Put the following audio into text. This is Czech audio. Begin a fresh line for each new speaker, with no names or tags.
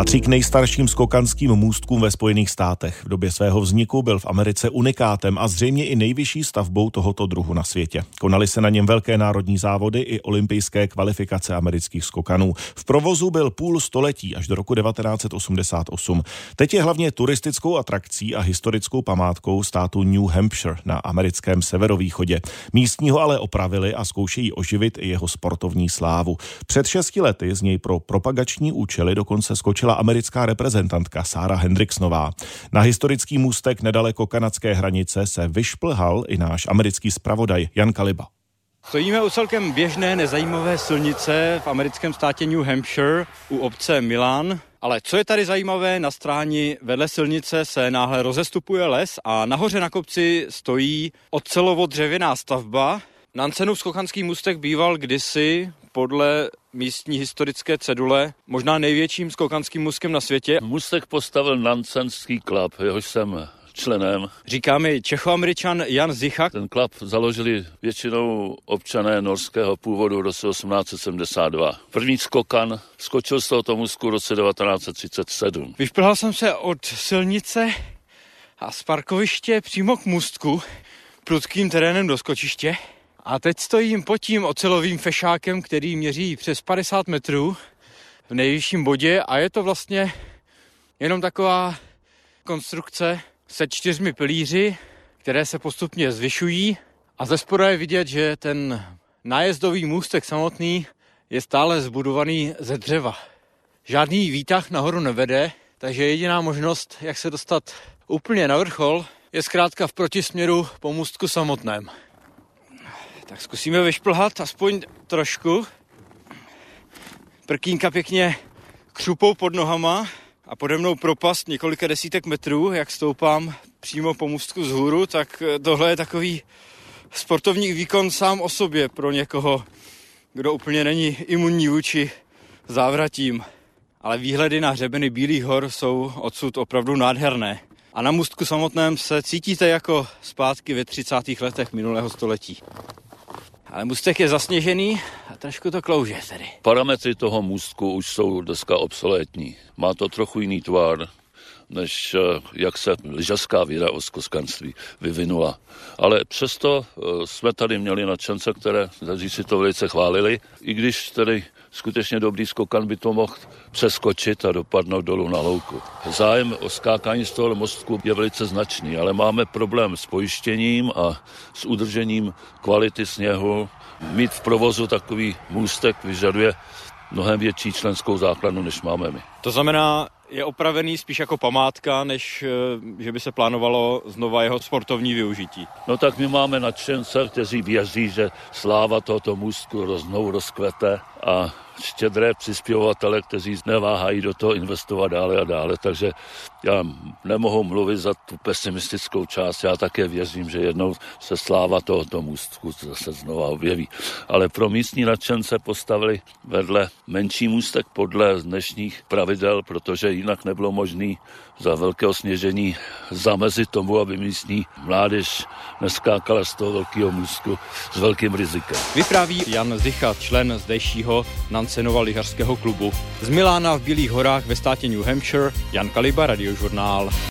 Patří k nejstarším skokanským můstkům ve Spojených státech. V době svého vzniku byl v Americe unikátem a zřejmě i nejvyšší stavbou tohoto druhu na světě. Konaly se na něm velké národní závody i olympijské kvalifikace amerických skokanů. V provozu byl půl století až do roku 1988. Teď je hlavně turistickou atrakcí a historickou památkou státu New Hampshire na americkém severovýchodě. Místního ale opravili a zkoušejí oživit i jeho sportovní slávu. Před šesti lety z něj pro propagační účely dokonce skočila americká reprezentantka Sára Hendricksnová. Na historický můstek nedaleko kanadské hranice se vyšplhal i náš americký zpravodaj Jan Kaliba.
Stojíme u celkem běžné nezajímavé silnice v americkém státě New Hampshire u obce Milan. Ale co je tady zajímavé, na stráni vedle silnice se náhle rozestupuje les a nahoře na kopci stojí ocelovo dřevěná stavba. Nancenův skochanský můstek býval kdysi podle místní historické cedule možná největším skokanským můstkem na světě.
Můstek postavil Nancenský klub, jehož jsem členem.
Říká mi Čechoameričan Jan Zichak.
Ten klub založili většinou občané norského původu v roce 1872. První skokan skočil z tohoto můstku v roce 1937.
Vyšplhal jsem se od silnice a z parkoviště přímo k můstku prudkým terénem do skočiště. A teď stojím pod tím ocelovým fešákem, který měří přes 50 metrů v nejvyšším bodě a je to vlastně jenom taková konstrukce se čtyřmi pilíři, které se postupně zvyšují a ze spoda je vidět, že ten nájezdový můstek samotný je stále zbudovaný ze dřeva. Žádný výtah nahoru nevede, takže jediná možnost, jak se dostat úplně na vrchol, je zkrátka v protisměru po můstku samotném. Tak zkusíme vyšplhat aspoň trošku. Prkínka pěkně křupou pod nohama a pode mnou propast několika desítek metrů, jak stoupám přímo po můstku vzhůru, tak tohle je takový sportovní výkon sám o sobě pro někoho, kdo úplně není imunní vůči závratím. Ale výhledy na hřebeny Bílých hor jsou odsud opravdu nádherné. A na můstku samotném se cítíte jako zpátky ve 30. letech minulého století. Ale můstek je zasněžený a trošku to klouže tedy.
Parametry toho můstku už jsou dneska obsolétní. Má to trochu jiný tvar, než eh, jak se lyžařská víra o skoskanství vyvinula. Ale přesto eh, jsme tady měli nadšence, které si to velice chválili, i když tedy skutečně dobrý skokan by to mohl přeskočit a dopadnout dolů na louku. Zájem o skákání z toho mostku je velice značný, ale máme problém s pojištěním a s udržením kvality sněhu. Mít v provozu takový můstek vyžaduje mnohem větší členskou základnu, než máme my.
To znamená, je opravený spíš jako památka, než eh, že by se plánovalo znova jeho sportovní využití.
No tak my máme nadšence, kteří věří, že sláva tohoto můstku znovu rozkvete a štědré přispěvovatele, kteří neváhají do toho investovat dále a dále. Takže já nemohu mluvit za tu pesimistickou část. Já také věřím, že jednou se sláva tohoto můstku zase znova objeví. Ale pro místní nadšence postavili vedle menší můstek podle dnešních pravidel, protože jinak nebylo možné za velkého sněžení zamezit tomu, aby místní mládež neskákala z toho velkého můstku s velkým rizikem.
Vypráví Jan Zicha, člen zdejšího Nancenova lyžařského klubu. Z Milána v Bílých horách ve státě New Hampshire, Jan Kaliba, Radiožurnál.